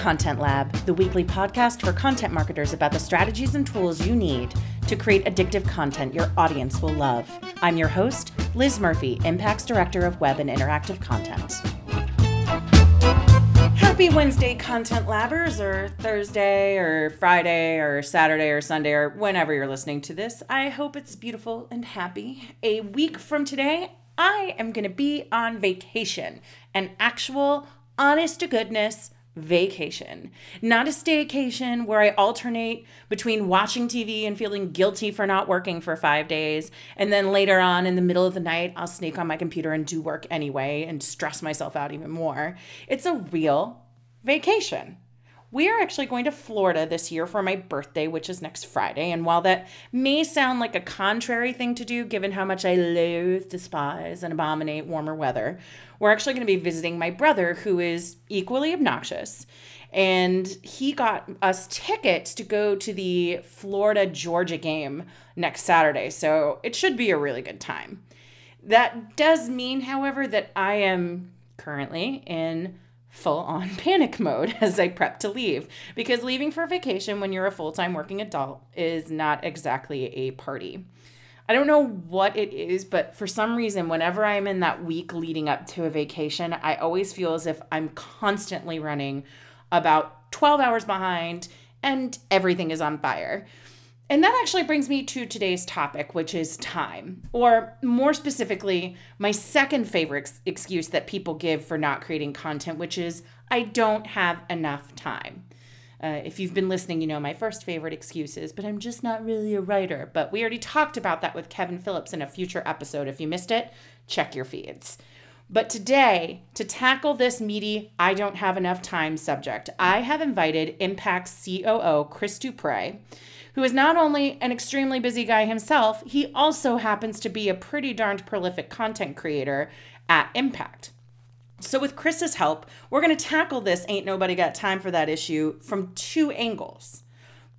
Content Lab, the weekly podcast for content marketers about the strategies and tools you need to create addictive content your audience will love. I'm your host, Liz Murphy, Impact's Director of Web and Interactive Content. Happy Wednesday, Content Labbers, or Thursday, or Friday, or Saturday, or Sunday, or whenever you're listening to this. I hope it's beautiful and happy. A week from today, I am going to be on vacation, an actual, honest to goodness, vacation, not a staycation where I alternate between watching TV and feeling guilty for not working for five days. And then later on in the middle of the night, I'll sneak on my computer and do work anyway and stress myself out even more. It's a real vacation. We are actually going to Florida this year for my birthday, which is next Friday. And while that may sound like a contrary thing to do, given how much I loathe, despise, and abominate warmer weather, we're actually going to be visiting my brother, who is equally obnoxious. And he got us tickets to go to the Florida Georgia game next Saturday. So it should be a really good time. That does mean, however, that I am currently in full on panic mode as I prep to leave because leaving for vacation when you're a full time working adult is not exactly a party. I don't know what it is, but for some reason, whenever I'm in that week leading up to a vacation, I always feel as if I'm constantly running about 12 hours behind and everything is on fire. And that actually brings me to today's topic, which is time. Or more specifically, my second favorite ex- excuse that people give for not creating content, which is I don't have enough time. Uh, if you've been listening, you know my first favorite excuse is, but I'm just not really a writer. But we already talked about that with Kevin Phillips in a future episode. If you missed it, check your feeds. But today, to tackle this meaty, I don't have enough time subject, I have invited Impact's COO, Chris Duprey who is not only an extremely busy guy himself, he also happens to be a pretty darned prolific content creator at Impact. So, with Chris's help, we're going to tackle this Ain't Nobody Got Time for That issue from two angles.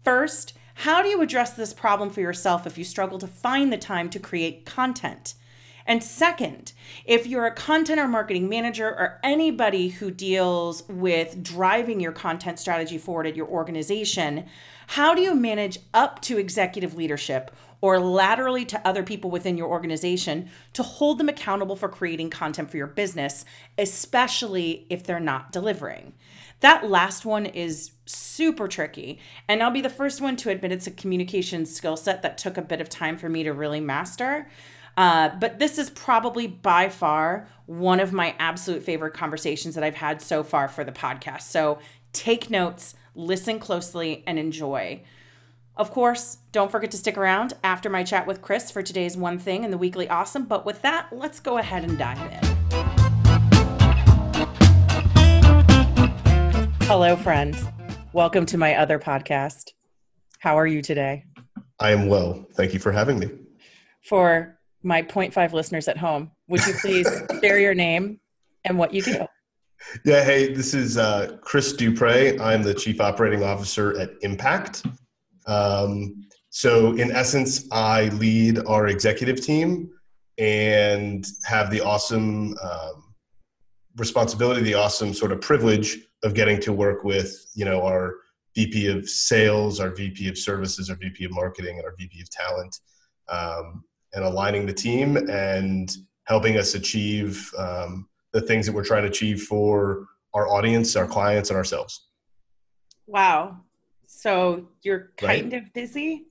First, how do you address this problem for yourself if you struggle to find the time to create content? And second, if you're a content or marketing manager or anybody who deals with driving your content strategy forward at your organization, how do you manage up to executive leadership or laterally to other people within your organization to hold them accountable for creating content for your business, especially if they're not delivering? That last one is super tricky. And I'll be the first one to admit it's a communication skill set that took a bit of time for me to really master. Uh, but this is probably by far one of my absolute favorite conversations that I've had so far for the podcast. So take notes listen closely, and enjoy. Of course, don't forget to stick around after my chat with Chris for today's One Thing and the Weekly Awesome. But with that, let's go ahead and dive in. Hello, friend. Welcome to my other podcast. How are you today? I am well. Thank you for having me. For my 0.5 listeners at home, would you please share your name and what you do? Yeah, hey, this is uh, Chris Duprey. I'm the Chief Operating Officer at Impact. Um, so, in essence, I lead our executive team and have the awesome um, responsibility, the awesome sort of privilege of getting to work with, you know, our VP of Sales, our VP of Services, our VP of Marketing, and our VP of Talent, um, and aligning the team and helping us achieve um, the things that we're trying to achieve for our audience, our clients, and ourselves. Wow. So you're kind right? of busy,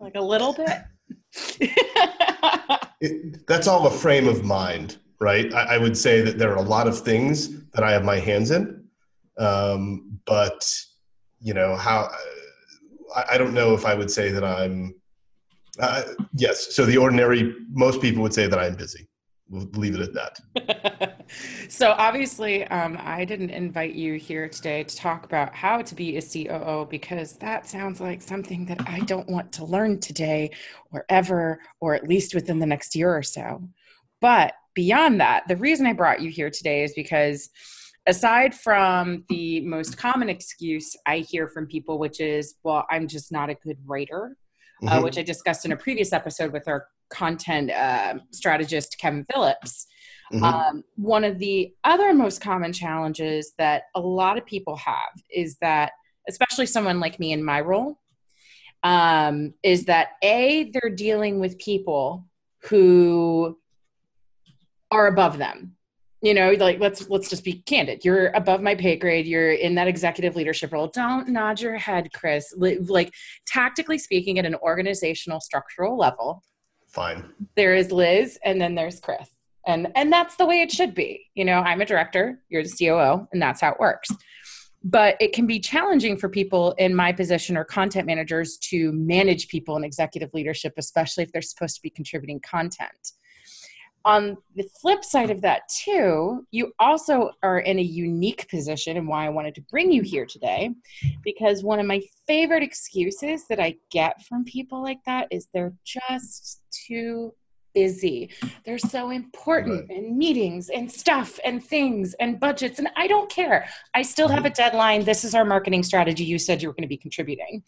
like a little bit? it, that's all a frame of mind, right? I, I, would say that there are a lot of things that I have my hands in, um, but you know how I, I, don't know if I would say that I'm. Uh, yes, so the ordinary most people would say that I'm busy. We'll leave it at that. so obviously, um, I didn't invite you here today to talk about how to be a COO because that sounds like something that I don't want to learn today or ever, or at least within the next year or so. But beyond that, the reason I brought you here today is because aside from the most common excuse I hear from people, which is, well, I'm just not a good writer. Uh, mm-hmm. Uh, which I discussed in a previous episode with our content uh, strategist Kevin Phillips. Mm-hmm. Um, one of the other most common challenges that a lot of people have is that, especially someone like me in my role, um, is that A, they're dealing with people who are above them you know like let's let's just be candid. You're above my pay grade. You're in that executive leadership role. Don't nod your head chris. Like tactically speaking at an organizational structural level fine. there is liz and then there's chris. And and that's the way it should be. You know i'm a director you're the coo and that's how it works. But it can be challenging for people in my position or content managers to manage people in executive leadership especially if they're supposed to be contributing content on the flip side of that too you also are in a unique position and why i wanted to bring you here today because one of my favorite excuses that i get from people like that is they're just too busy. They're so important right. and meetings and stuff and things and budgets. And I don't care. I still have a deadline. This is our marketing strategy. You said you were going to be contributing.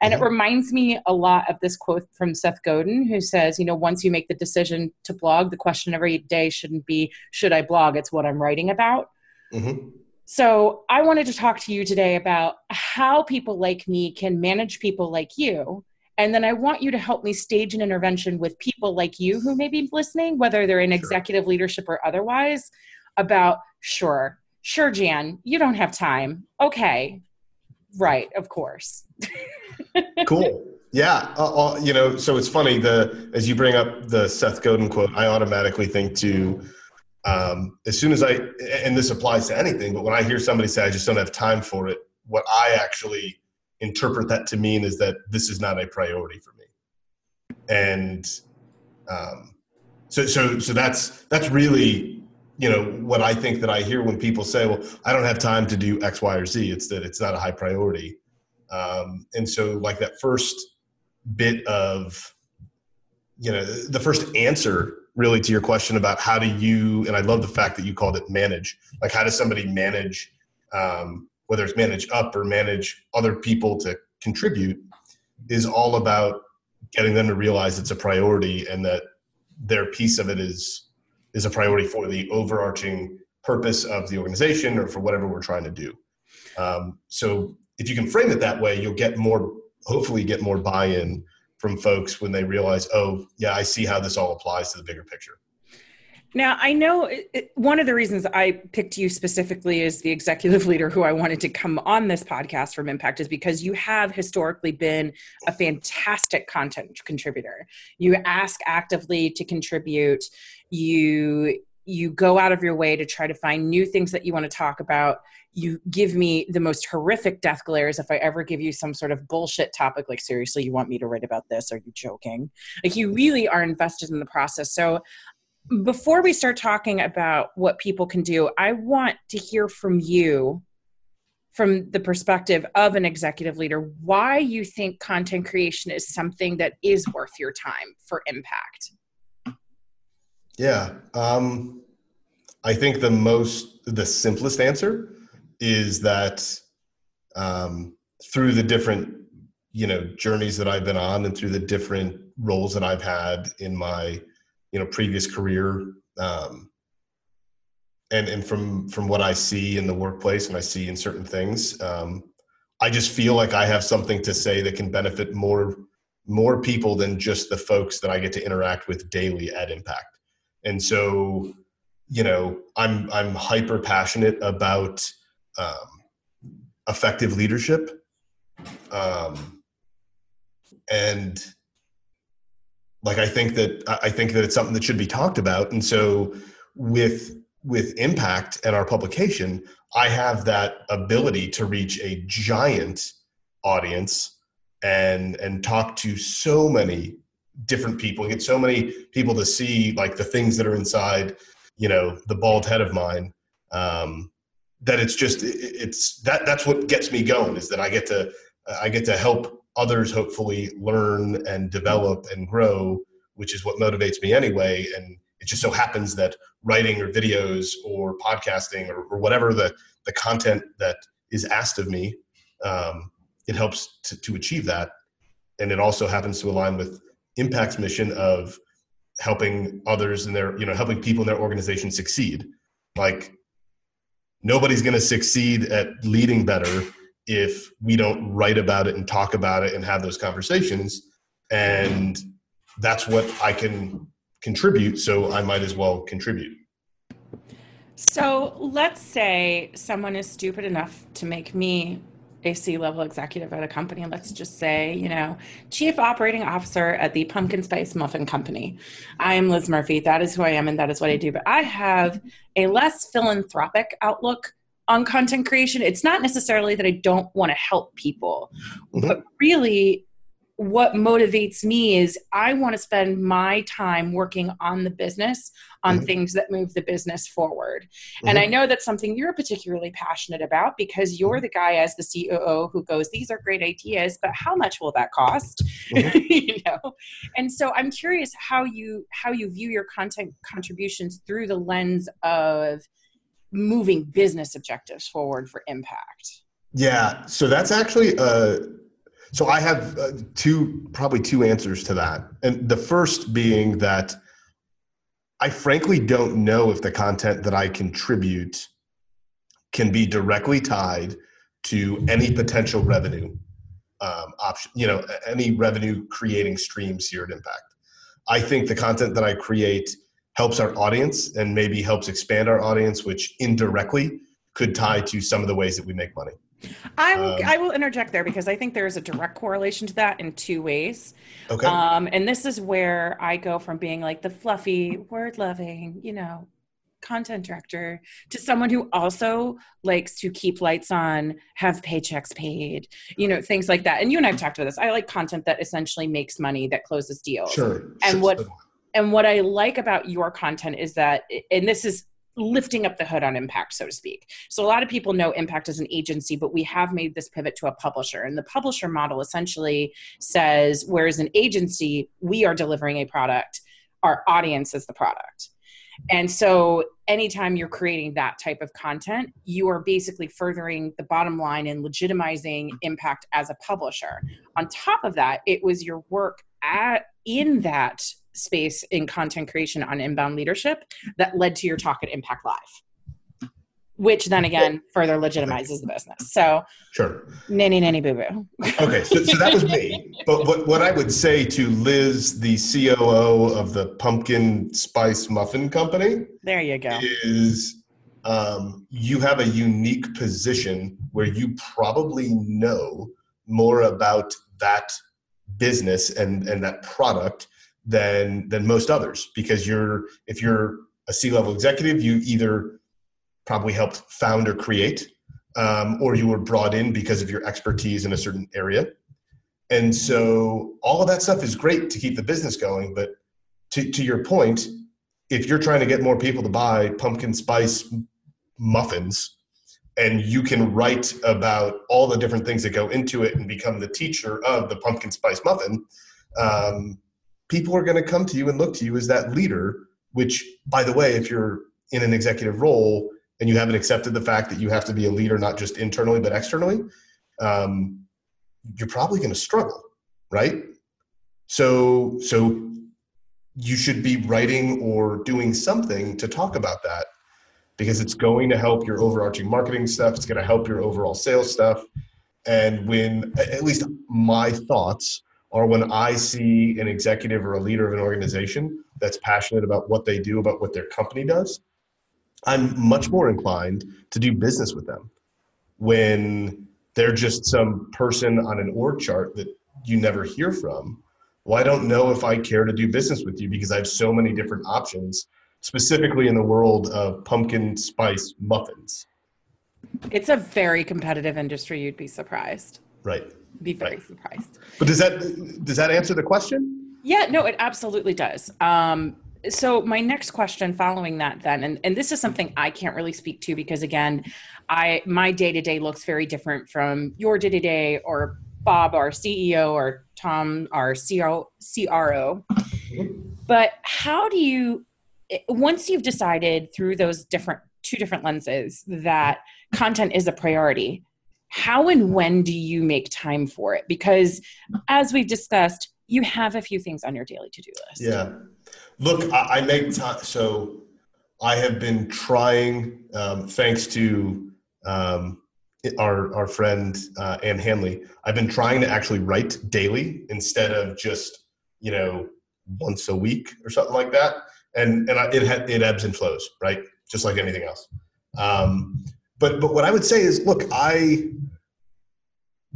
And it reminds me a lot of this quote from Seth Godin, who says, you know, once you make the decision to blog, the question every day shouldn't be, should I blog? It's what I'm writing about. Mm-hmm. So I wanted to talk to you today about how people like me can manage people like you and then I want you to help me stage an intervention with people like you who may be listening, whether they're in sure. executive leadership or otherwise, about sure, sure, Jan, you don't have time. Okay. Right, of course. cool. Yeah, uh, uh, you know, so it's funny. The as you bring up the Seth Godin quote, I automatically think to um, as soon as I and this applies to anything, but when I hear somebody say I just don't have time for it, what I actually interpret that to mean is that this is not a priority for me. And um, so so so that's that's really you know what i think that i hear when people say well i don't have time to do x y or z. It's that it's not a high priority. Um, and so like that first bit of you know the first answer really to your question about how do you and i love the fact that you called it manage like how does somebody manage um, whether it's manage up or manage other people to contribute, is all about getting them to realize it's a priority and that their piece of it is is a priority for the overarching purpose of the organization or for whatever we're trying to do. Um, so if you can frame it that way, you'll get more, hopefully, get more buy-in from folks when they realize, oh, yeah, I see how this all applies to the bigger picture. Now, I know it, one of the reasons I picked you specifically as the executive leader who I wanted to come on this podcast from Impact is because you have historically been a fantastic content contributor. You ask actively to contribute. You you go out of your way to try to find new things that you want to talk about. You give me the most horrific death glares if I ever give you some sort of bullshit topic like seriously you want me to write about this are you joking? Like you really are invested in the process. So before we start talking about what people can do, I want to hear from you from the perspective of an executive leader why you think content creation is something that is worth your time for impact. Yeah. Um, I think the most, the simplest answer is that um, through the different, you know, journeys that I've been on and through the different roles that I've had in my you know previous career um, and and from from what I see in the workplace and I see in certain things, um, I just feel like I have something to say that can benefit more more people than just the folks that I get to interact with daily at Impact. And so, you know, I'm I'm hyper passionate about um, effective leadership, um, and like i think that i think that it's something that should be talked about. And so with with impact and our publication i have that ability to reach a giant audience and and talk to so many different people get so many people to see like the things that are inside you know the bald head of mine um, that it's just it's that that's what gets me going is that i get to i get to help others hopefully learn and develop and grow, which is what motivates me anyway. And it just so happens that writing or videos or podcasting or, or whatever the, the content that is asked of me, um, it helps to, to achieve that. And it also happens to align with Impact's mission of helping others in their you know helping people in their organization succeed like nobody's going to succeed at leading better if we don't write about it and talk about it and have those conversations and that's what i can contribute so i might as well contribute so let's say someone is stupid enough to make me a C level executive at a company. Let's just say, you know, chief operating officer at the Pumpkin Spice Muffin Company. I am Liz Murphy. That is who I am and that is what I do. But I have a less philanthropic outlook on content creation. It's not necessarily that I don't want to help people, mm-hmm. but really what motivates me is I want to spend my time working on the business, on mm-hmm. things that move the business forward. Mm-hmm. And I know that's something you're particularly passionate about because you're mm-hmm. the guy as the COO who goes, These are great ideas, but how much will that cost? Mm-hmm. you know? And so I'm curious how you how you view your content contributions through the lens of moving business objectives forward for impact. Yeah, so that's actually uh, so I have uh, two, probably two answers to that. And the first being that I frankly don't know if the content that I contribute can be directly tied to any potential revenue um, option, you know, any revenue creating streams here at Impact. I think the content that I create helps our audience and maybe helps expand our audience, which indirectly could tie to some of the ways that we make money. I'm, um, I will interject there because I think there's a direct correlation to that in two ways. Okay. Um, and this is where I go from being like the fluffy, word loving, you know, content director to someone who also likes to keep lights on, have paychecks paid, you know, things like that. And you and I've talked about this. I like content that essentially makes money, that closes deals. Sure. And sure. what and what I like about your content is that, and this is lifting up the hood on impact so to speak. So a lot of people know impact as an agency but we have made this pivot to a publisher. And the publisher model essentially says whereas an agency we are delivering a product our audience is the product. And so anytime you're creating that type of content you are basically furthering the bottom line and legitimizing impact as a publisher. On top of that it was your work at in that space in content creation on inbound leadership that led to your talk at Impact Live, which then again further legitimizes the business. So, sure. Nanny, nanny, boo boo. okay, so, so that was me. But what, what I would say to Liz, the COO of the Pumpkin Spice Muffin Company, there you go, is um, you have a unique position where you probably know more about that business and, and that product than than most others because you're if you're a C-level executive, you either probably helped found or create, um, or you were brought in because of your expertise in a certain area. And so all of that stuff is great to keep the business going. But to, to your point, if you're trying to get more people to buy pumpkin spice muffins and you can write about all the different things that go into it and become the teacher of the pumpkin spice muffin, um, people are going to come to you and look to you as that leader which by the way if you're in an executive role and you haven't accepted the fact that you have to be a leader not just internally but externally um, you're probably going to struggle right? So so you should be writing or doing something to talk about that because it's going to help your overarching marketing stuff it's going to help your overall sales stuff. And when at least my thoughts or when I see an executive or a leader of an organization that's passionate about what they do, about what their company does, I'm much more inclined to do business with them. When they're just some person on an org chart that you never hear from, well, I don't know if I care to do business with you because I have so many different options, specifically in the world of pumpkin spice muffins. It's a very competitive industry, you'd be surprised. Right be very right. surprised. But does that does that answer the question? Yeah, no, it absolutely does. Um, so my next question following that then and, and this is something i can't really speak to because again i my day-to-day looks very different from your day-to-day or bob our ceo or tom our cro cro but how do you once you've decided through those different two different lenses that content is a priority how and when do you make time for it? Because as we've discussed, you have a few things on your daily to-do list. Yeah. Look, I, I make time. So I have been trying, um, thanks to um, our our friend uh, Ann Handley. I've been trying to actually write daily instead of just you know once a week or something like that. And and I, it ha- it ebbs and flows, right? Just like anything else. Um, but but what I would say is, look, I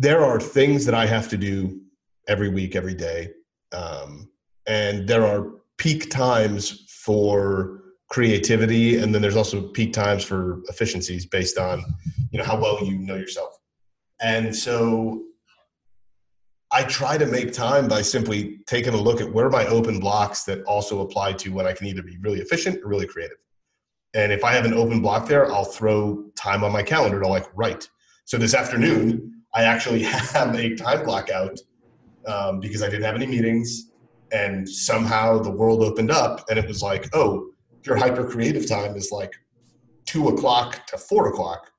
there are things that I have to do every week, every day, um, and there are peak times for creativity and then there's also peak times for efficiencies based on you know how well you know yourself. And so i try to make time by simply taking a look at where my open blocks that also apply to when i can either be really efficient or really creative. And if i have an open block there i'll throw time on my calendar to like write. So this afternoon i actually have a time block out um, because i didn't have any meetings and somehow the world opened up and it was like oh your hyper creative time is like two o'clock to four o'clock,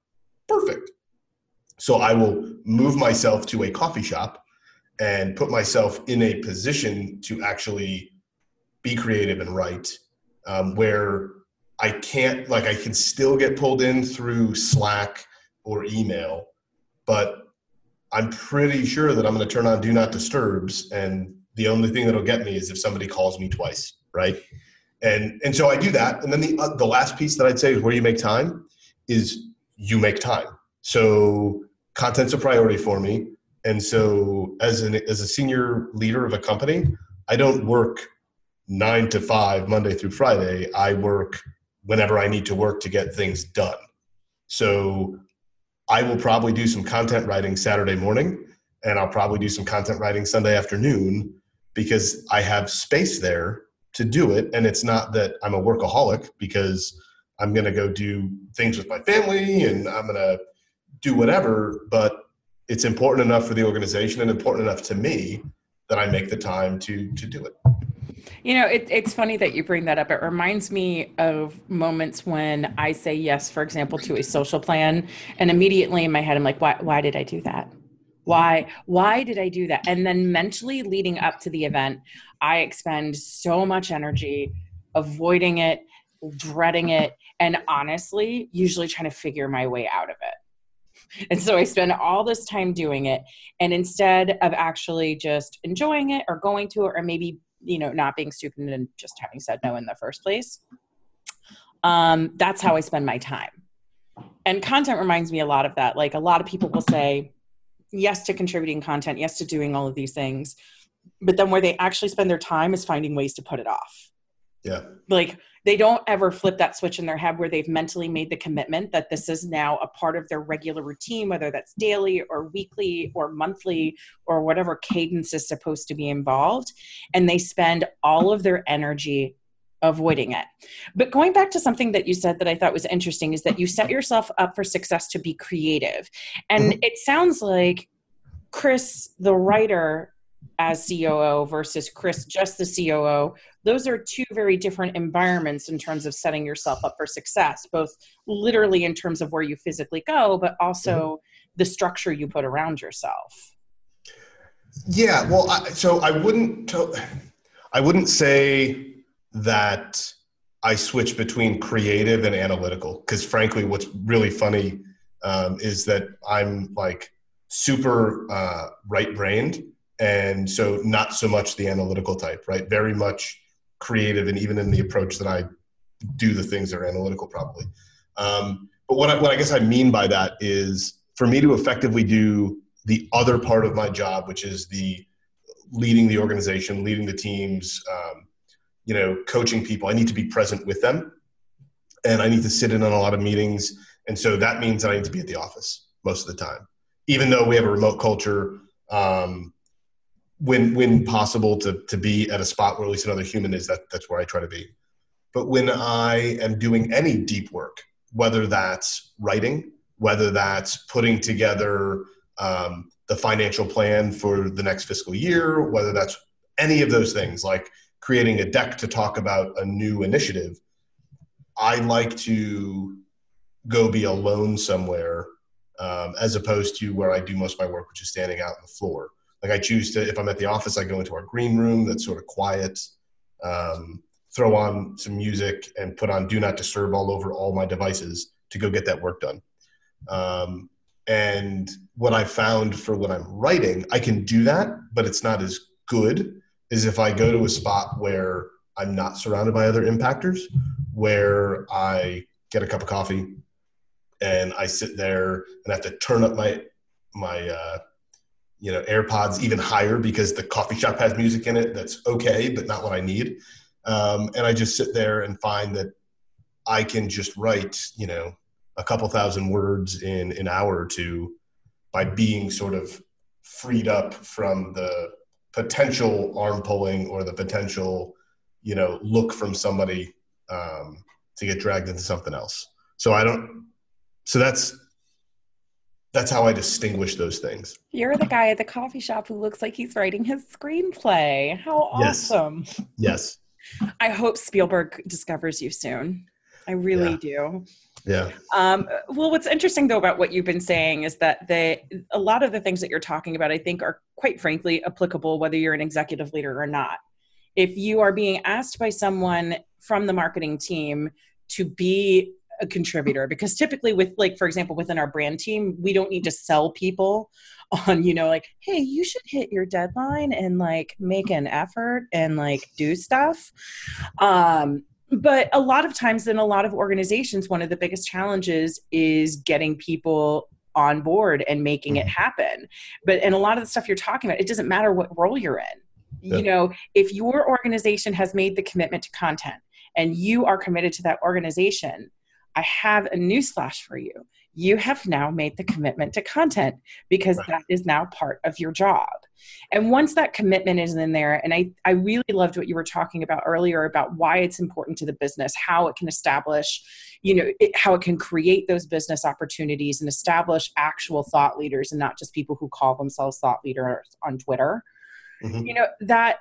perfect. So I will move myself to a coffee shop and put myself in a position to actually be creative and write um, where I can't, like, I can still get pulled in through Slack or email, but I'm pretty sure that I'm going to turn on Do Not Disturbs, and the only thing that'll get me is if somebody calls me twice, right? and and so I do that. And then the uh, the last piece that I'd say is where you make time is you make time. So content's a priority for me, and so as an as a senior leader of a company, I don't work nine to five Monday through Friday. I work whenever I need to work to get things done. So I will probably do some content writing Saturday morning, and I'll probably do some content writing Sunday afternoon because I have space there to do it. And it's not that I'm a workaholic because I'm going to go do things with my family and I'm going to do whatever, but it's important enough for the organization and important enough to me that I make the time to to do it. You know, it, it's funny that you bring that up. It reminds me of moments when I say yes, for example, to a social plan, and immediately in my head, I'm like, why, why did I do that? Why, why did I do that? And then mentally leading up to the event, I expend so much energy avoiding it, dreading it, and honestly, usually trying to figure my way out of it. And so I spend all this time doing it. And instead of actually just enjoying it or going to it, or maybe, you know, not being stupid and just having said no in the first place, um, that's how I spend my time. And content reminds me a lot of that. Like a lot of people will say, yes to contributing content, yes to doing all of these things but then where they actually spend their time is finding ways to put it off. Yeah. Like they don't ever flip that switch in their head where they've mentally made the commitment that this is now a part of their regular routine, whether that's daily or weekly or monthly or whatever cadence is supposed to be involved. And they spend all of their energy avoiding it. But going back to something that you said that I thought was interesting is that you set yourself up for success to be creative. And mm-hmm. it sounds like Chris, the writer, as COO versus Chris, just the COO, those are two very different environments in terms of setting yourself up for success, both literally in terms of where you physically go, but also mm-hmm. the structure you put around yourself. Yeah, well, I, so I wouldn't, to, I wouldn't say that I switch between creative and analytical because, frankly, what's really funny um, is that I'm like super uh, right-brained and so not so much the analytical type right? Very much creative and even in the approach that i do the things that are analytical probably. Um, but what I, what I guess i mean by that is for me to effectively do the other part of my job which is the leading the organization leading the teams um, you know coaching people i need to be present with them and i need to sit in on a lot of meetings. And so that means that i need to be at the office most of the time. Even though we have a remote culture um, when when possible to to be at a spot where at least another human is that that's where I try to be. But when I am doing any deep work, whether that's writing, whether that's putting together um, the financial plan for the next fiscal year, whether that's any of those things, like creating a deck to talk about a new initiative, I like to go be alone somewhere um, as opposed to where I do most of my work, which is standing out on the floor Like I choose to, if I'm at the office, I go into our green room that's sort of quiet, um, throw on some music and put on do not disturb all over all my devices to go get that work done. Um, and what I found for when I'm writing, I can do that, but it's not as good as if I go to a spot where I'm not surrounded by other impactors, where I get a cup of coffee and I sit there and I have to turn up my my uh, you know AirPods even higher because the coffee shop has music in it that's okay, but not what I need. Um, and I just sit there and find that I can just write you know a couple thousand words in an hour or two by being sort of freed up from the potential arm pulling or the potential you know look from somebody um, to get dragged into something else so i don't so that's that's how I distinguish those things. You're the guy at the coffee shop who looks like he's writing his screenplay. How awesome. Yes. yes. I hope Spielberg discovers you soon. I really yeah. do. Yeah. Um, well, what's interesting though about what you've been saying is that the a lot of the things that you're talking about, I think, are quite frankly applicable whether you're an executive leader or not. If you are being asked by someone from the marketing team to be a contributor because typically with like for example within our brand team we don't need to sell people on you know like hey you should hit your deadline and like make an effort and like do stuff um but a lot of times in a lot of organizations one of the biggest challenges is getting people on board and making it mm-hmm. happen but and a lot of the stuff you're talking about it doesn't matter what role you're in yeah. you know if your organization has made the commitment to content and you are committed to that organization I have a newsflash for you. You have now made the commitment to content because right. that is now part of your job. And once that commitment is in there, and I, I really loved what you were talking about earlier about why it's important to the business, how it can establish, you know, it, how it can create those business opportunities and establish actual thought leaders and not just people who call themselves thought leaders on Twitter. Mm-hmm. You know, that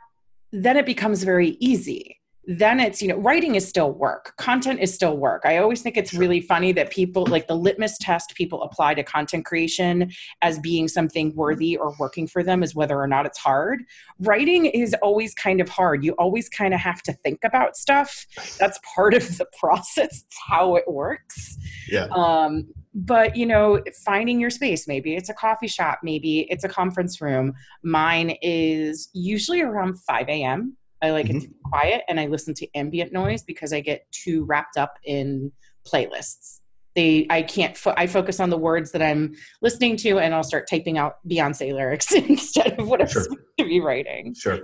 then it becomes very easy then it's you know writing is still work. Content is still work. I always think it's really funny that people like the litmus test people apply to content creation as being something worthy or working for them is whether or not it's hard. Writing is always kind of hard. You always kind of have to think about stuff. That's part of the process. It's how it works. Yeah. Um but you know finding your space. Maybe it's a coffee shop. Maybe it's a conference room. Mine is usually around 5 a.m I like mm-hmm. it to be quiet and I listen to ambient noise because I get too wrapped up in playlists. They, I can't, fo- I focus on the words that I'm listening to and I'll start typing out Beyonce lyrics instead of what I'm sure. supposed to be writing. Sure.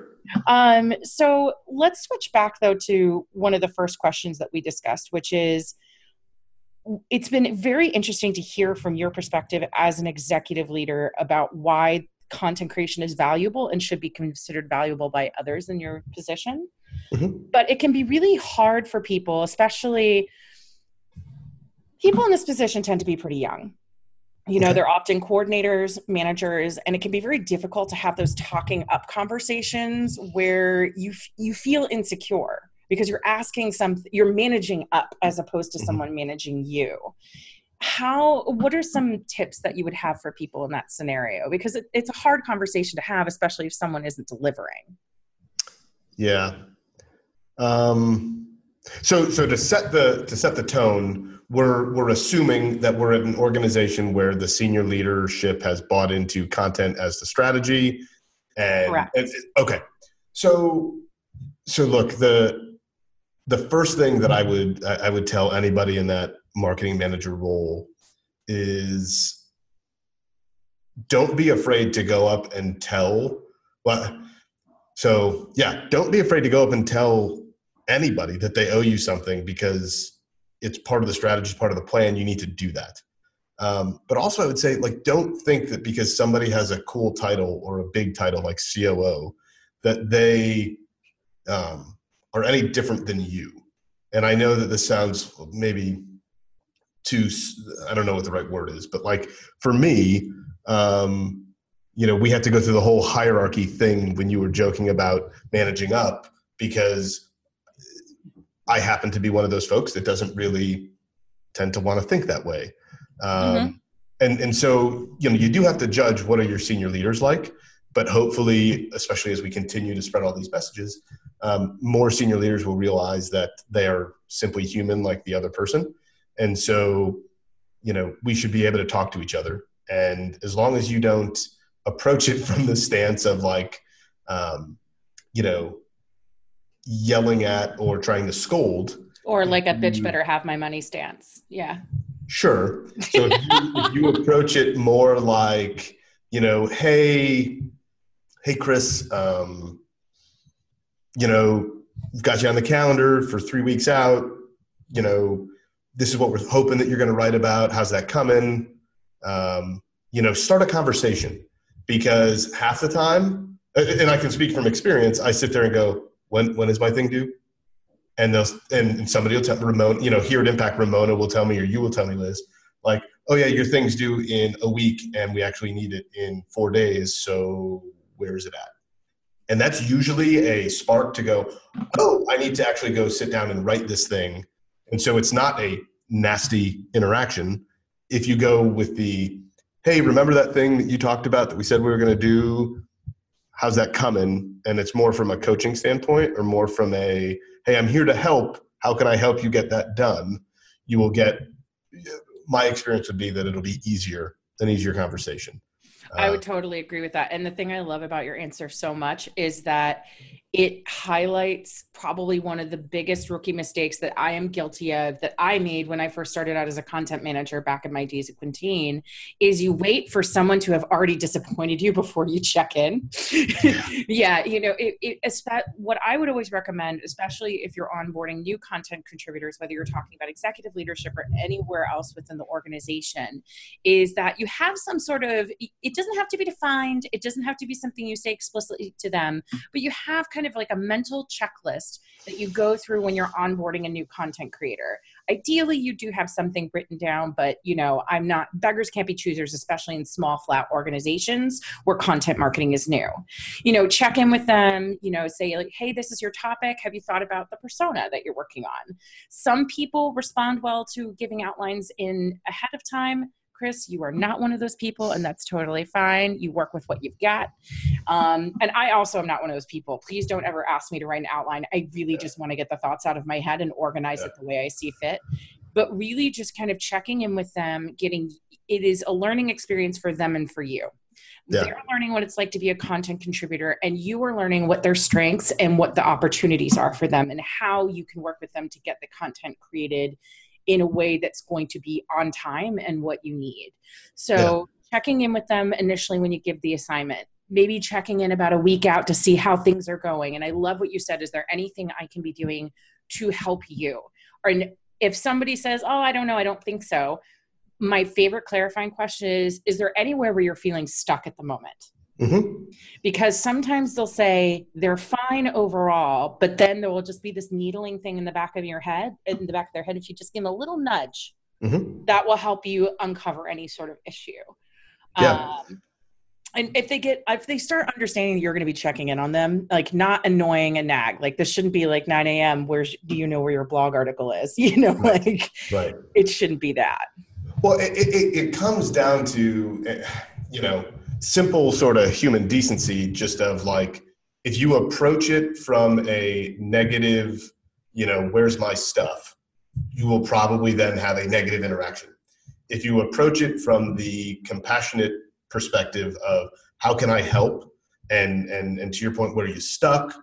Um, so let's switch back though to one of the first questions that we discussed, which is, it's been very interesting to hear from your perspective as an executive leader about why content creation is valuable and should be considered valuable by others in your position. Mm-hmm. But it can be really hard for people, especially people in this position tend to be pretty young. You know, okay. they're often coordinators, managers, and it can be very difficult to have those talking up conversations where you you feel insecure because you're asking some you're managing up as opposed to mm-hmm. someone managing you how what are some tips that you would have for people in that scenario? Because it, it's a hard conversation to have especially if someone isn't delivering. Yeah. Um so so to set the to set the tone we're we're assuming that we're at an organization where the senior leadership has bought into content as the strategy and, and okay. So so look the the first thing that i would i would tell anybody in that marketing manager role is don't be afraid to go up and tell so yeah don't be afraid to go up and tell anybody that they owe you something because it's part of the strategy part of the plan you need to do that. Um, but also i would say like don't think that because somebody has a cool title or a big title like coo that they um, are any different than you. And i know that this sounds maybe to i don't know what the right word is but like for me um, you know we had to go through the whole hierarchy thing when you were joking about managing up because i happen to be one of those folks that doesn't really tend to want to think that way um, mm-hmm. and and so you know you do have to judge what are your senior leaders like but hopefully, especially as we continue to spread all these messages, um, more senior leaders will realize that they are simply human like the other person. And so, you know, we should be able to talk to each other. And as long as you don't approach it from the stance of like, um, you know, yelling at or trying to scold, or like a bitch better have my money stance. Yeah. Sure. So if you, if you approach it more like, you know, hey, hey, Chris, um, you know, we've got you on the calendar for three weeks out. You know, this is what we're hoping that you're going to write about. How's that coming? Um, you know, start a conversation because half the time, and I can speak from experience, I sit there and go, when, when is my thing due? And they'll, and somebody will tell Ramona, you know, here at Impact, Ramona will tell me, or you will tell me, Liz, like, oh yeah, your thing's due in a week and we actually need it in four days. So where is it at? And that's usually a spark to go, oh, I need to actually go sit down and write this thing. And so it's not a nasty interaction. If you go with the, hey, remember that thing that you talked about that we said we were going to do? How's that coming? And it's more from a coaching standpoint or more from a, hey, I'm here to help. How can I help you get that done? You will get, my experience would be that it'll be easier, an easier conversation. I would uh, totally agree with that. And the thing I love about your answer so much is that it highlights probably one of the biggest rookie mistakes that I am guilty of that I made when I first started out as a content manager back in my days at Quintine is you wait for someone to have already disappointed you before you check in. Yeah, yeah you know, it, it, what I would always recommend, especially if you're onboarding new content contributors, whether you're talking about executive leadership or anywhere else within the organization, is that you have some sort of, it doesn't have to be defined, it doesn't have to be something you say explicitly to them, but you have kind of like a mental checklist that you go through when you're onboarding a new content creator. Ideally, you do have something written down, but you know, I'm not, beggars can't be choosers, especially in small, flat organizations where content marketing is new. You know, check in with them, you know, say, like, hey, this is your topic. Have you thought about the persona that you're working on? Some people respond well to giving outlines in ahead of time Chris, you are not one of those people, and that's totally fine. You work with what you've got. Um, and I also am not one of those people. Please don't ever ask me to write an outline. I really yeah. just want to get the thoughts out of my head and organize yeah. it the way I see fit. But really, just kind of checking in with them, getting it is a learning experience for them and for you. Yeah. They're learning what it's like to be a content contributor, and you are learning what their strengths and what the opportunities are for them, and how you can work with them to get the content created in a way that's going to be on time and what you need. So, yeah. checking in with them initially when you give the assignment, maybe checking in about a week out to see how things are going. And I love what you said. Is there anything I can be doing to help you? Or if somebody says, Oh, I don't know, I don't think so. My favorite clarifying question is Is there anywhere where you're feeling stuck at the moment? Mm-hmm. Because sometimes they'll say they're fine overall, but then there will just be this needling thing in the back of your head, in the back of their head. If you just give them a little nudge, mm-hmm. that will help you uncover any sort of issue. Yeah. Um, and if they get if they start understanding you're going to be checking in on them like not annoying and nag like this shouldn't be like 9 a.m where do you know where your blog article is you know right. like right it shouldn't be that well it, it, it comes down to eh, you know simple sort of human decency just of like if you approach it from a negative you know where's my stuff you will probably then have a negative interaction. If you approach it from the compassionate perspective of how can i help? And and and to your point where are you stuck?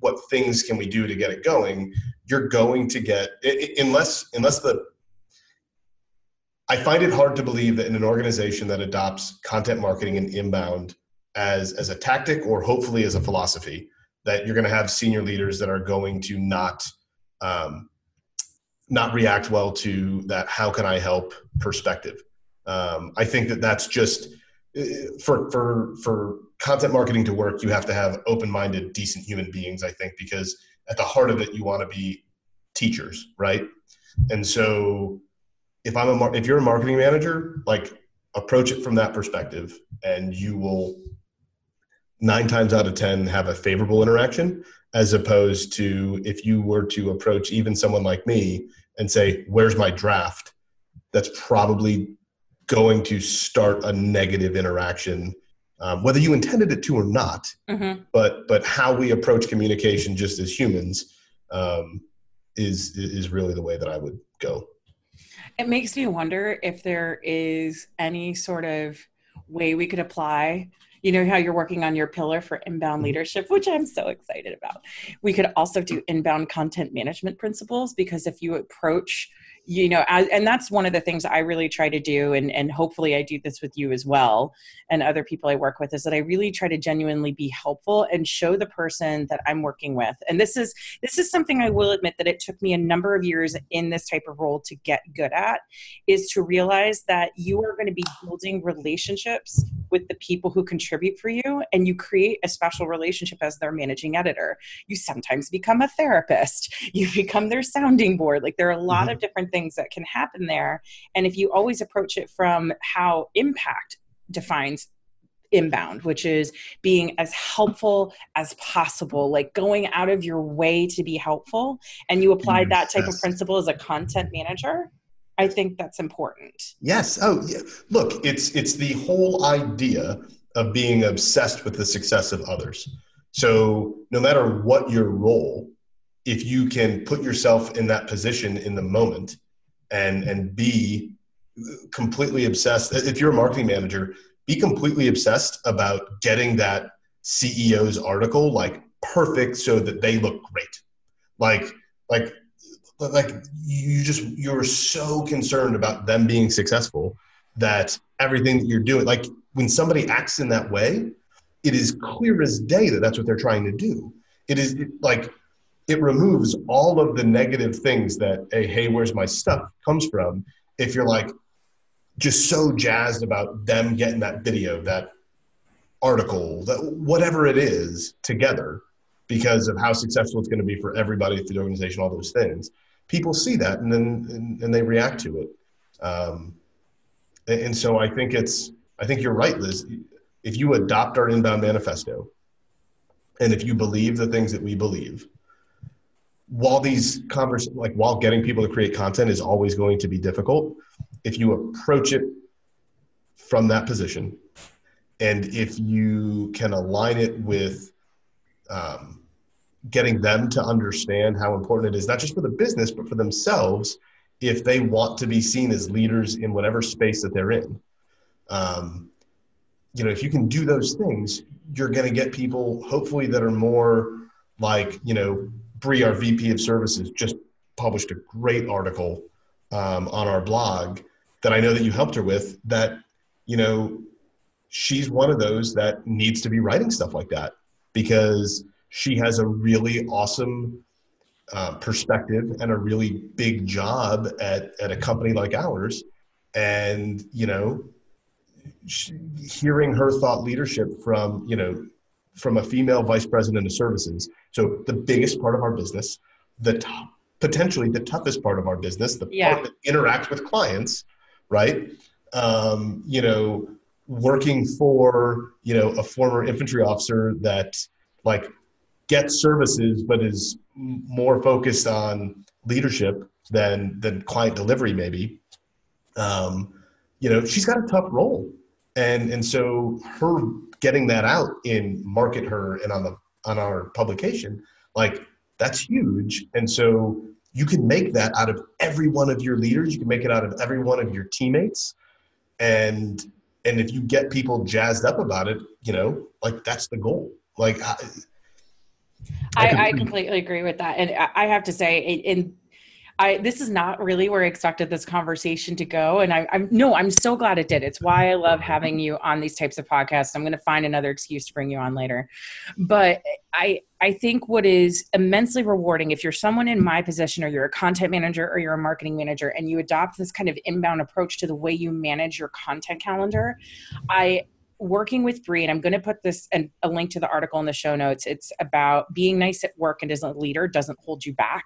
What things can we do to get it going? You're going to get unless unless the I find it hard to believe that in an organization that adopts content marketing and inbound as, as a tactic or hopefully as a philosophy, that you're going to have senior leaders that are going to not um, not react well to that how can I help perspective. Um, I think that that's just uh, for for for content marketing to work, you have to have open-minded, decent human beings. I think because at the heart of it, you want to be teachers, right? And so if I'm a if you're a marketing manager, like approach it from that perspective, and you will nine times out of ten have a favorable interaction, as opposed to if you were to approach even someone like me and say, "Where's my draft?" That's probably going to start a negative interaction um, whether you intended it to or not. Mm-hmm. But but how we approach communication just as humans um, is is really the way that I would go. It makes me wonder if there is any sort of way we could apply you know how you're working on your pillar for inbound mm-hmm. leadership which i'm so excited about we could also do inbound content management principles because if you approach you know and that's one of the things i really try to do and, and hopefully i do this with you as well and other people i work with is that i really try to genuinely be helpful and show the person that i'm working with. And this is this is something i will admit that it took me a number of years in this type of role to get good at is to realize that you are going to be building relationships with the people who contribute for you and you create a special relationship as their managing editor you sometimes become a therapist you become their sounding board like there are a lot mm-hmm. of different things that can happen there and if you always approach it from how impact defines inbound, which is being as helpful as possible, like going out of your way to be helpful. And you applied that type yes. of principle as a content manager. I think that's important. Yes. Oh, yeah. Look, it's it's the whole idea of being obsessed with the success of others. So no matter what your role, if you can put yourself in that position in the moment and and be completely obsessed, if you're a marketing manager, be completely obsessed about getting that CEO's article like perfect so that they look great. Like like like you just you're so concerned about them being successful that everything that you're doing like when somebody acts in that way it is clear as day that that's what they're trying to do. It is it, like it removes all of the negative things that a hey where's my stuff comes from if you're like just so jazzed about them getting that video that article that whatever it is together because of how successful it's going to be for everybody at the organization all those things people see that and then and, and they react to it. Um, and, and so I think it's I think you're right, Liz. If you adopt our inbound manifesto, and if you believe the things that we believe, while these convers like while getting people to create content is always going to be difficult, if you approach it from that position, and if you can align it with um, getting them to understand how important it is, not just for the business, but for themselves, if they want to be seen as leaders in whatever space that they're in. Um, you know, if you can do those things, you're going to get people, hopefully, that are more like, you know, Bree, our VP of Services, just published a great article um, on our blog that I know that you helped her with. That, you know, she's one of those that needs to be writing stuff like that because she has a really awesome uh, perspective and a really big job at, at a company like ours. And, you know, hearing her thought leadership from, you know, from a female vice president of services. So the biggest part of our business, the top, potentially the toughest part of our business, the yeah. part that interacts with clients, right? Um, you know, working for, you know, a former infantry officer that like gets services but is more focused on leadership than than client delivery maybe. Um, you know she's got a tough role. And and so her getting that out in market her and on the on our publication like that's huge. And so you can make that out of every one of your leaders. You can make it out of every one of your teammates. And and if you get people jazzed up about it you know like that's the goal. Like I, I, completely agree with that, and I have to say, in I this is not really where I expected this conversation to go, and I, am no, I'm so glad it did. It's why I love having you on these types of podcasts. I'm going to find another excuse to bring you on later, but I I think what is immensely rewarding if you're someone in my position, or you're a content manager, or you're a marketing manager, and you adopt this kind of inbound approach to the way you manage your content calendar, I working with Bree, and I'm going to put this and a link to the article in the show notes. It's about being nice at work and as a leader doesn't hold you back.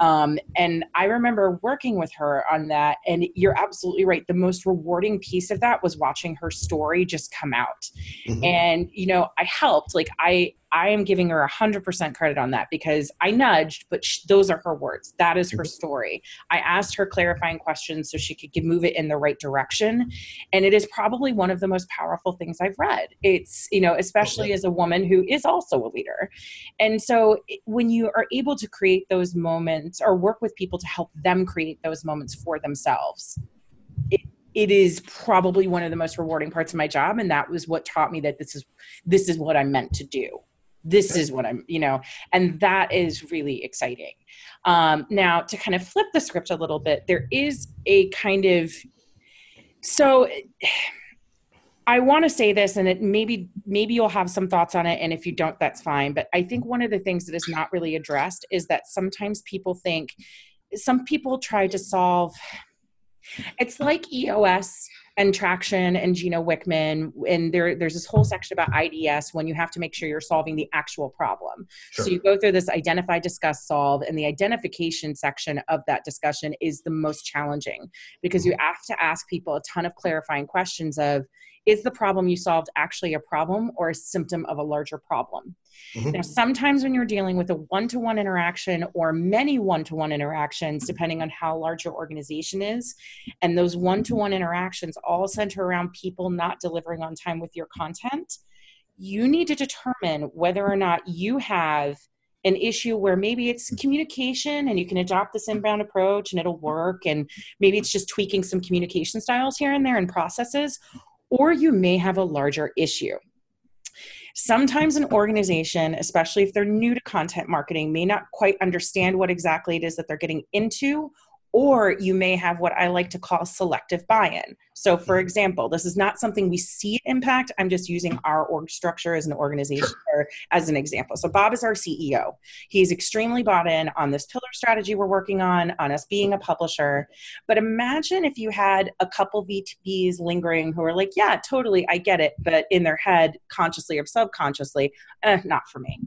Um, and I remember working with her on that. And you're absolutely right. The most rewarding piece of that was watching her story just come out. Mm-hmm. And, you know, I helped. Like, I, I am giving her 100% credit on that because I nudged, but sh- those are her words. That is her mm-hmm. story. I asked her clarifying questions so she could move it in the right direction. And it is probably one of the most powerful things I've read. It's, you know, especially as a woman who is also a leader. And so when you are able to create those moments or work with people to help them create those moments for themselves, it, it is probably one of the most rewarding parts of my job and that was what taught me that this is this is what i'm meant to do this is what i'm you know and that is really exciting. Um, now to kind of flip the script a little bit there is a kind of so i want to say this and it maybe maybe you'll have some thoughts on it and if you don't that's fine but i think one of the things that is not really addressed is that sometimes people think some people try to solve it's like EOS and traction and Gino Wickman. And there, there's this whole section about IDS when you have to make sure you're solving the actual problem. Sure. So you go through this identify, discuss, solve, and the identification section of that discussion is the most challenging because you mm-hmm. have to ask people a ton of clarifying questions of is the problem you solved actually a problem or a symptom of a larger problem? Mm-hmm. Now, sometimes when you're dealing with a one to one interaction or many one to one interactions, depending on how large your organization is, and those one to one interactions all center around people not delivering on time with your content, you need to determine whether or not you have an issue where maybe it's communication and you can adopt this inbound approach and it'll work and maybe it's just tweaking some communication styles here and there and processes or you may have a larger issue. Sometimes an organization, especially if they're new to content marketing, may not quite understand what exactly it is that they're getting into or you may have what I like to call selective buy in. So, for mm-hmm. example, this is not something we see Impact. I'm just using our org structure as an organization sure. as an example. So, Bob is our CEO. He's extremely bought in on this pillar strategy we're working on, on us being a publisher. But imagine if you had a couple VPs lingering who are like, yeah, totally, I get it. But in their head, consciously or subconsciously, eh, not for me.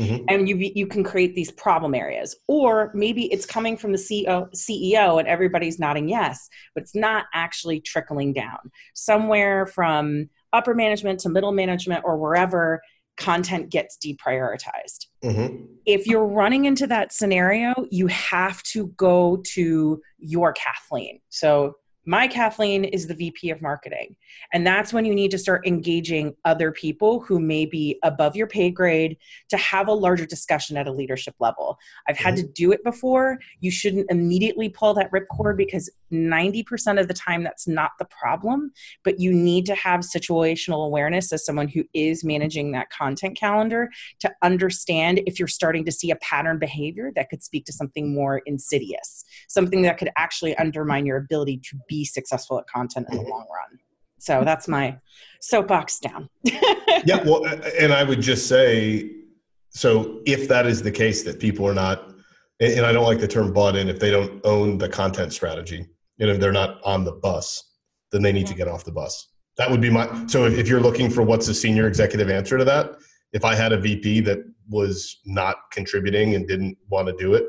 Mm-hmm. And you you can create these problem areas, or maybe it's coming from the CEO, CEO and everybody's nodding yes, but it's not actually trickling down somewhere from upper management to middle management or wherever content gets deprioritized. Mm-hmm. If you're running into that scenario, you have to go to your Kathleen. So my Kathleen is the VP of marketing. And that's when you need to start engaging other people who may be above your pay grade to have a larger discussion at a leadership level. I've had to mm-hmm. do it before. You shouldn't immediately pull that ripcord because 90% of the time that's not the problem, but you need to have situational awareness as someone who is managing that content calendar to understand if you're starting to see a pattern behavior that could speak to something more insidious, something that could actually undermine your ability to be successful at content in the mm-hmm. long run. So that's my soapbox down. yeah, well, and I would just say, so if that is the case, that people are not, and I don't like the term bought in, if they don't own the content strategy, and if they're not on the bus, then they need to get off the bus. That would be my. So if, if you're looking for what's a senior executive answer to that, if I had a VP that was not contributing and didn't want to do it,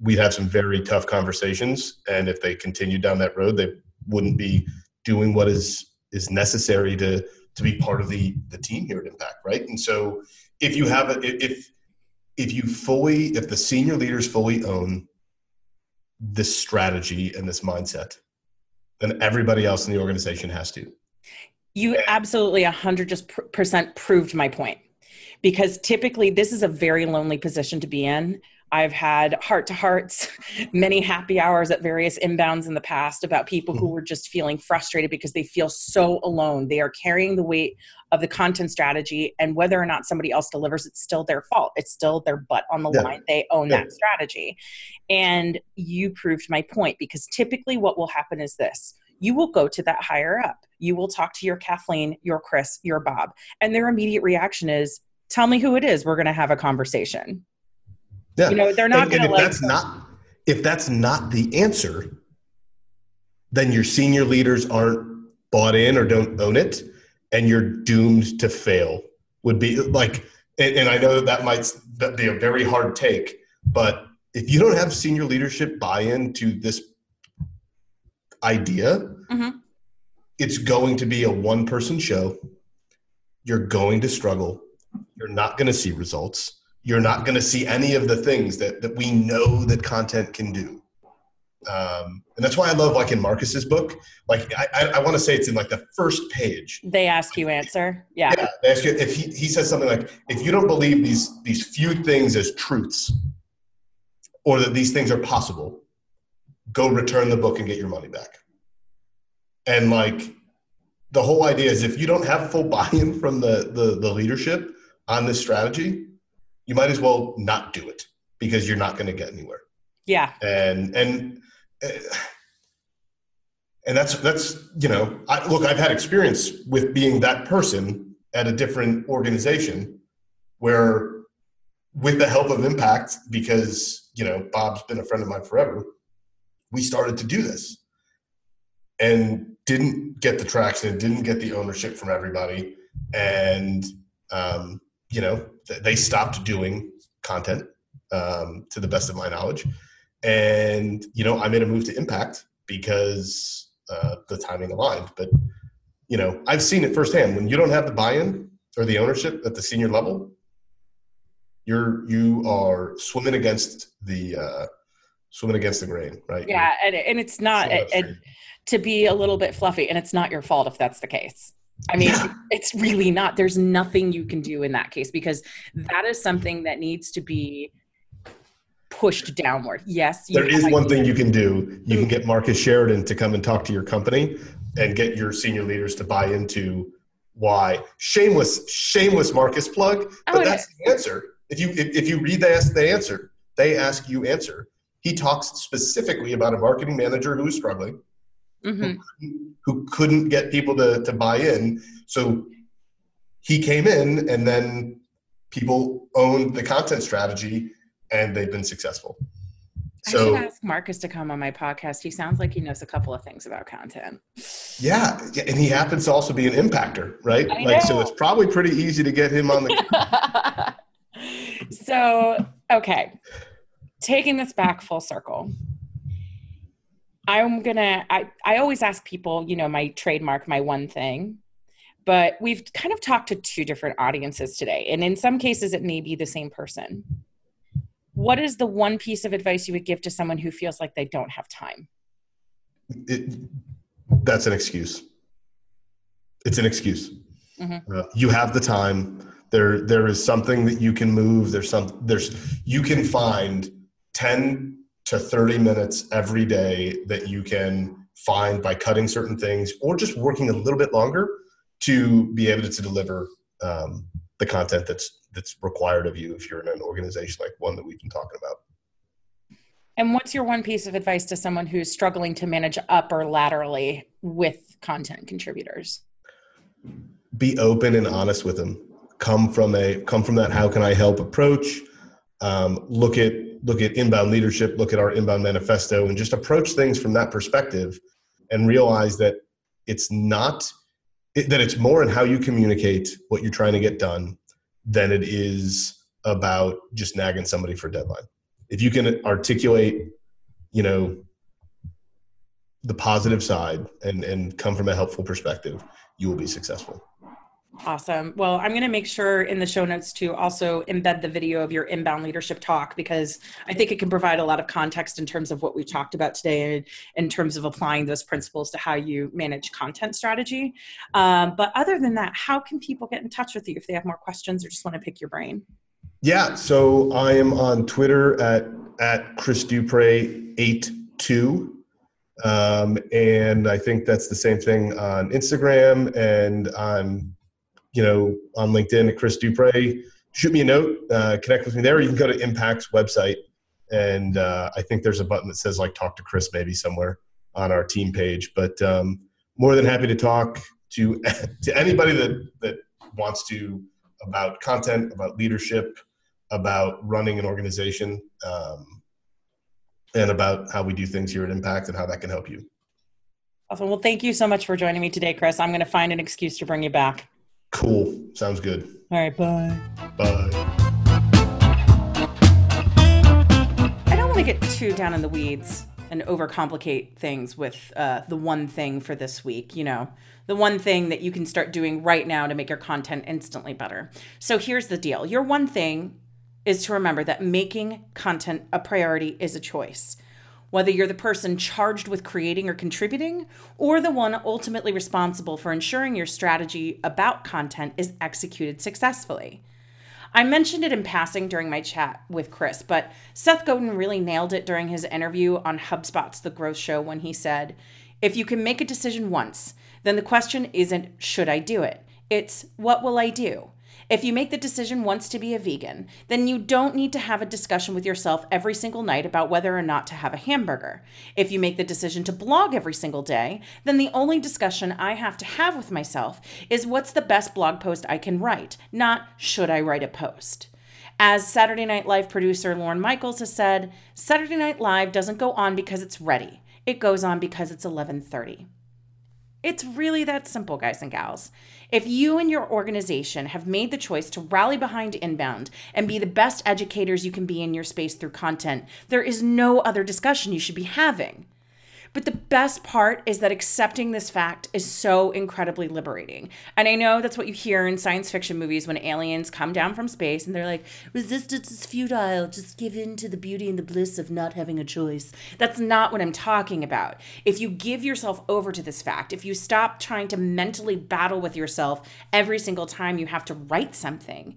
we'd have some very tough conversations. And if they continued down that road, they wouldn't be doing what is is necessary to to be part of the the team here at Impact, right? And so if you have a, if if you fully if the senior leaders fully own this strategy and this mindset, then everybody else in the organization has to. You absolutely hundred just percent proved my point because typically this is a very lonely position to be in I've had heart to hearts, many happy hours at various inbounds in the past about people who mm-hmm. were just feeling frustrated because they feel so alone. They are carrying the weight of the content strategy, and whether or not somebody else delivers, it's still their fault. It's still their butt on the yeah. line. They own yeah. that strategy. And you proved my point because typically what will happen is this you will go to that higher up. You will talk to your Kathleen, your Chris, your Bob, and their immediate reaction is, Tell me who it is. We're going to have a conversation yeah. You know, they're not going to like. That's not if that's not the answer, then your senior leaders aren't bought in or don't own it, and you're doomed to fail. Would be like, and, and I know that that might be a very hard take, but if you don't have senior leadership buy-in to this idea, mm-hmm. it's going to be a one-person show. You're going to struggle you're not going to see results. You're not going to see any of the things that, that we know that content can do. Um, and that's why I love like in Marcus's book, like I, I, I want to say it's in like the first page. They ask you answer. Yeah. Yeah. They ask you if he, he says something like, if you don't believe these, these few things as truths or that these things are possible, go return the book and get your money back. And like the whole idea is if you don't have full buy-in from the, the, the leadership on this strategy, you might as well not do it because you're not going to get anywhere. Yeah. And, and, and that's, that's, you know, I, look, I've had experience with being that person at a different organization where with the help of impact, because, you know, Bob's been a friend of mine forever, we started to do this and didn't get the traction, didn't get the ownership from everybody. And, um, you know, they stopped doing content um, to the best of my knowledge. And, you know, I made a move to impact because uh, the timing aligned. But, you know, I've seen it firsthand. When you don't have the buy-in or the ownership at the senior level, you're you are swimming against the uh, swimming against the grain, right? Yeah, and, and it's not it, it, to be a little bit fluffy, and it's not your fault if that's the case. I mean, yeah. it's really not. There's nothing you can do in that case because that is something that needs to be pushed downward. Yes. There is one thing you can do. You can mm. get Marcus Sheridan to come and talk to your company and get your senior leaders to buy into why. Shameless, shameless Marcus plug, but oh, that's the answer. If you if, if you read the ask the answer, they ask you answer. He talks specifically about a marketing manager who is struggling, mm-hmm. who, who couldn't get people to, to buy in. So he came in and then people owned the content strategy and they've been successful. So, I should ask Marcus to come on my podcast. He sounds like he knows a couple of things about content. Yeah, and he happens to also be an impactor, right? I like, know. so it's probably pretty easy to get him on the. so, okay, taking this back full circle. I'm gonna. I I always ask people, you know, my trademark, my one thing. But we've kind of talked to two different audiences today, and in some cases, it may be the same person what is the one piece of advice you would give to someone who feels like they don't have time it, that's an excuse it's an excuse mm-hmm. uh, you have the time there there is something that you can move there's some there's you can find 10 to 30 minutes every day that you can find by cutting certain things or just working a little bit longer to be able to, to deliver um, the content that's that's required of you if you're in an organization like one that we've been talking about. And what's your one piece of advice to someone who's struggling to manage up or laterally with content contributors? Be open and honest with them. Come from a come from that how can I help approach. Um, look at look at inbound leadership. Look at our inbound manifesto, and just approach things from that perspective, and realize that it's not that it's more in how you communicate what you're trying to get done than it is about just nagging somebody for a deadline. If you can articulate, you know, the positive side and and come from a helpful perspective, you will be successful. Awesome. Well, I'm going to make sure in the show notes to also embed the video of your inbound leadership talk because I think it can provide a lot of context in terms of what we talked about today and in terms of applying those principles to how you manage content strategy. Um, but other than that, how can people get in touch with you if they have more questions or just want to pick your brain? Yeah. So I am on Twitter at, at Chris Duprey 82. Um, and I think that's the same thing on Instagram and on you know, on LinkedIn at Chris Duprey. Shoot me a note, uh, connect with me there. You can go to Impact's website, and uh, I think there's a button that says like "Talk to Chris" maybe somewhere on our team page. But um, more than happy to talk to to anybody that that wants to about content, about leadership, about running an organization, um, and about how we do things here at Impact and how that can help you. Awesome. Well, thank you so much for joining me today, Chris. I'm going to find an excuse to bring you back. Cool. Sounds good. All right. Bye. Bye. I don't want to get too down in the weeds, and overcomplicate things with uh, the one thing for this week, you know, the one thing that you can start doing right now to make your content instantly better. So here's the deal your one thing is to remember that making content a priority is a choice. Whether you're the person charged with creating or contributing, or the one ultimately responsible for ensuring your strategy about content is executed successfully. I mentioned it in passing during my chat with Chris, but Seth Godin really nailed it during his interview on HubSpot's The Growth Show when he said, If you can make a decision once, then the question isn't, should I do it? It's, what will I do? If you make the decision once to be a vegan, then you don't need to have a discussion with yourself every single night about whether or not to have a hamburger. If you make the decision to blog every single day, then the only discussion I have to have with myself is what's the best blog post I can write, not should I write a post. As Saturday Night Live producer Lorne Michaels has said, Saturday Night Live doesn't go on because it's ready. It goes on because it's 11:30. It's really that simple, guys and gals. If you and your organization have made the choice to rally behind inbound and be the best educators you can be in your space through content, there is no other discussion you should be having. But the best part is that accepting this fact is so incredibly liberating. And I know that's what you hear in science fiction movies when aliens come down from space and they're like, resistance is futile, just give in to the beauty and the bliss of not having a choice. That's not what I'm talking about. If you give yourself over to this fact, if you stop trying to mentally battle with yourself every single time you have to write something,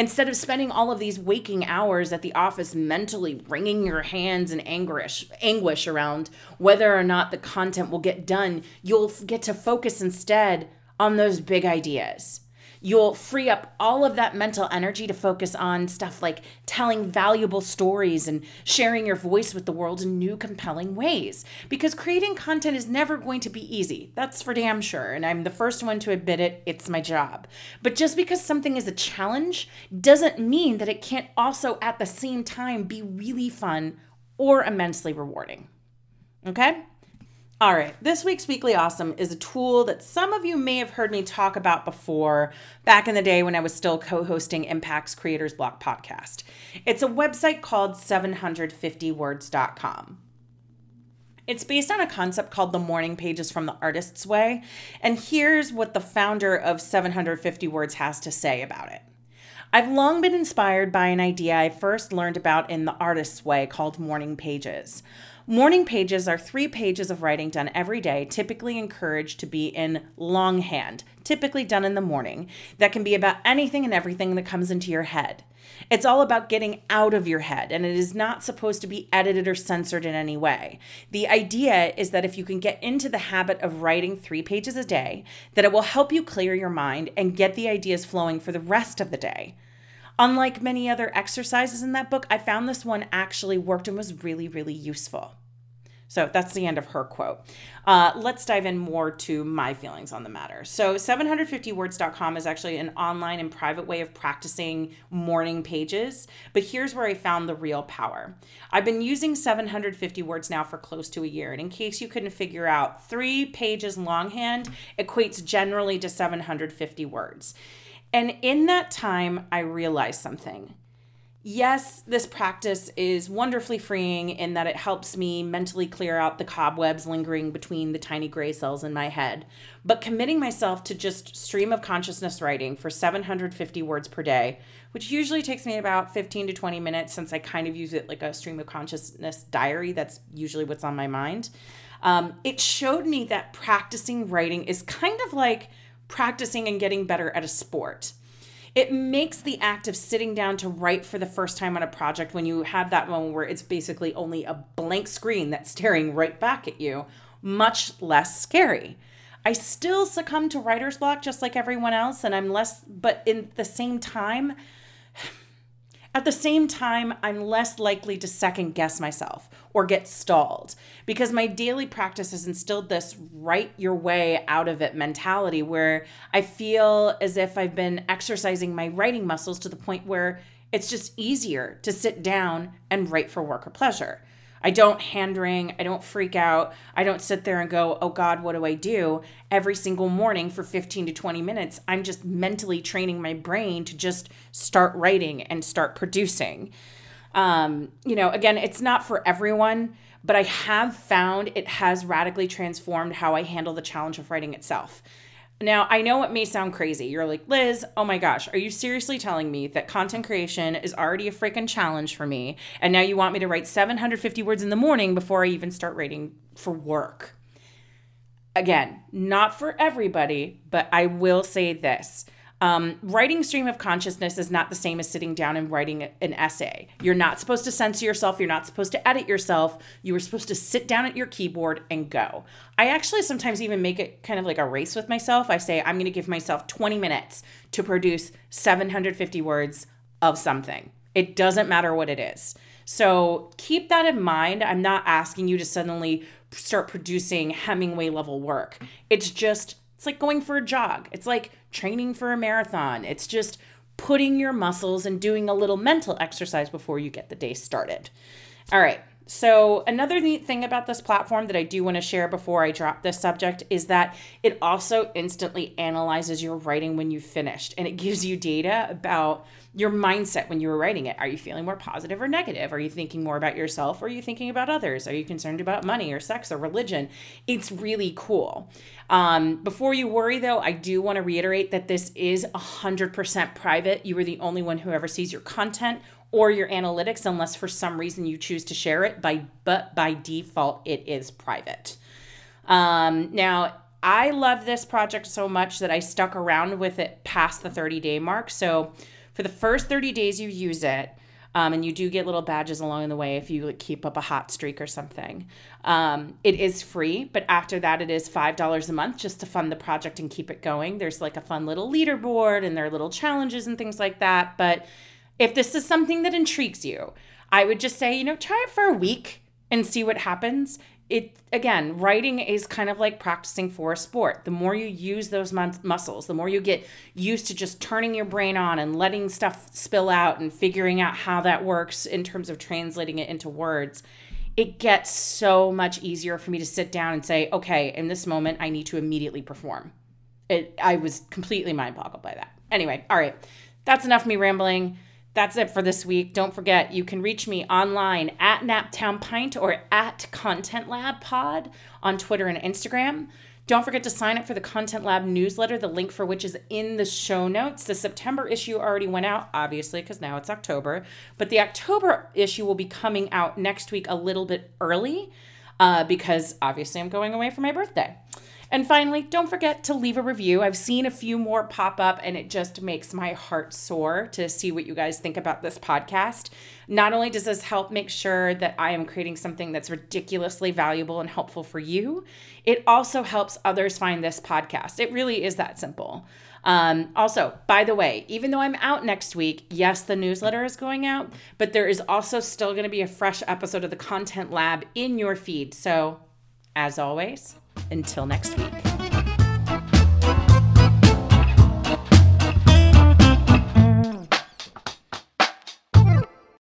Instead of spending all of these waking hours at the office mentally wringing your hands in anguish, anguish around whether or not the content will get done, you'll get to focus instead on those big ideas you'll free up all of that mental energy to focus on stuff like telling valuable stories and sharing your voice with the world in new, compelling ways. Because creating content is never going to be easy. That's for damn sure. And I'm the first one to admit it, it's my job. But just because something is a challenge doesn't mean that it can't also at the same time be really fun or immensely rewarding. Okay? All right, this week's Weekly Awesome is a tool that some of you may have heard me talk about before back in the day when I was still co hosting Impact's Creators Block podcast. It's a website called 750words.com. It's based on a concept called the morning pages from the artist's way, and here's what the founder of 750 Words has to say about it. I've long been inspired by an idea I first learned about in the artist's way called morning pages. Morning pages are three pages of writing done every day, typically encouraged to be in longhand, typically done in the morning, that can be about anything and everything that comes into your head. It's all about getting out of your head, and it is not supposed to be edited or censored in any way. The idea is that if you can get into the habit of writing three pages a day, that it will help you clear your mind and get the ideas flowing for the rest of the day. Unlike many other exercises in that book, I found this one actually worked and was really, really useful. So that's the end of her quote. Uh, let's dive in more to my feelings on the matter. So, 750words.com is actually an online and private way of practicing morning pages, but here's where I found the real power. I've been using 750 words now for close to a year, and in case you couldn't figure out, three pages longhand equates generally to 750 words. And in that time, I realized something yes, this practice is wonderfully freeing in that it helps me mentally clear out the cobwebs lingering between the tiny gray cells in my head. But committing myself to just stream of consciousness writing for 750 words per day, which usually takes me about 15 to 20 minutes since I kind of use it like a stream of consciousness diary, that's usually what's on my mind. Um, it showed me that practicing writing is kind of like practicing and getting better at a sport it makes the act of sitting down to write for the first time on a project when you have that moment where it's basically only a blank screen that's staring right back at you much less scary. I still succumb to writer's block just like everyone else, and I'm less, but in the same time, at the same time, I'm less likely to second guess myself or get stalled because my daily practice has instilled this write your way out of it mentality where I feel as if I've been exercising my writing muscles to the point where it's just easier to sit down and write for work or pleasure. I don't hand wring. I don't freak out. I don't sit there and go, oh God, what do I do? Every single morning for 15 to 20 minutes, I'm just mentally training my brain to just start writing and start producing. Um, you know, again, it's not for everyone, but I have found it has radically transformed how I handle the challenge of writing itself. Now, I know it may sound crazy. You're like, Liz, oh my gosh, are you seriously telling me that content creation is already a freaking challenge for me? And now you want me to write 750 words in the morning before I even start writing for work? Again, not for everybody, but I will say this um, writing stream of consciousness is not the same as sitting down and writing an essay. You're not supposed to censor yourself. You're not supposed to edit yourself. You were supposed to sit down at your keyboard and go. I actually sometimes even make it kind of like a race with myself. I say, I'm going to give myself 20 minutes to produce 750 words of something. It doesn't matter what it is. So keep that in mind. I'm not asking you to suddenly start producing Hemingway level work. It's just it's like going for a jog. It's like training for a marathon. It's just putting your muscles and doing a little mental exercise before you get the day started. All right. So, another neat thing about this platform that I do want to share before I drop this subject is that it also instantly analyzes your writing when you've finished and it gives you data about your mindset when you were writing it. Are you feeling more positive or negative? Are you thinking more about yourself or are you thinking about others? Are you concerned about money or sex or religion? It's really cool. Um, before you worry, though, I do want to reiterate that this is 100% private. You are the only one who ever sees your content or your analytics unless for some reason you choose to share it by but by default it is private um, now i love this project so much that i stuck around with it past the 30 day mark so for the first 30 days you use it, um, and you do get little badges along the way if you like, keep up a hot streak or something. Um, it is free, but after that, it is $5 a month just to fund the project and keep it going. There's like a fun little leaderboard and there are little challenges and things like that. But if this is something that intrigues you, I would just say, you know, try it for a week and see what happens. It again writing is kind of like practicing for a sport. The more you use those muscles the more you get used to just turning your brain on and letting stuff spill out and figuring out how that works in terms of translating it into words it gets so much easier for me to sit down and say okay in this moment i need to immediately perform. It i was completely mind boggled by that. Anyway all right. That's enough me rambling that's it for this week. Don't forget, you can reach me online at Naptown Pint or at Content Lab Pod on Twitter and Instagram. Don't forget to sign up for the Content Lab newsletter, the link for which is in the show notes. The September issue already went out, obviously, because now it's October. But the October issue will be coming out next week a little bit early uh, because obviously I'm going away for my birthday. And finally, don't forget to leave a review. I've seen a few more pop up, and it just makes my heart soar to see what you guys think about this podcast. Not only does this help make sure that I am creating something that's ridiculously valuable and helpful for you, it also helps others find this podcast. It really is that simple. Um, also, by the way, even though I'm out next week, yes, the newsletter is going out, but there is also still going to be a fresh episode of the Content Lab in your feed. So, as always, until next week.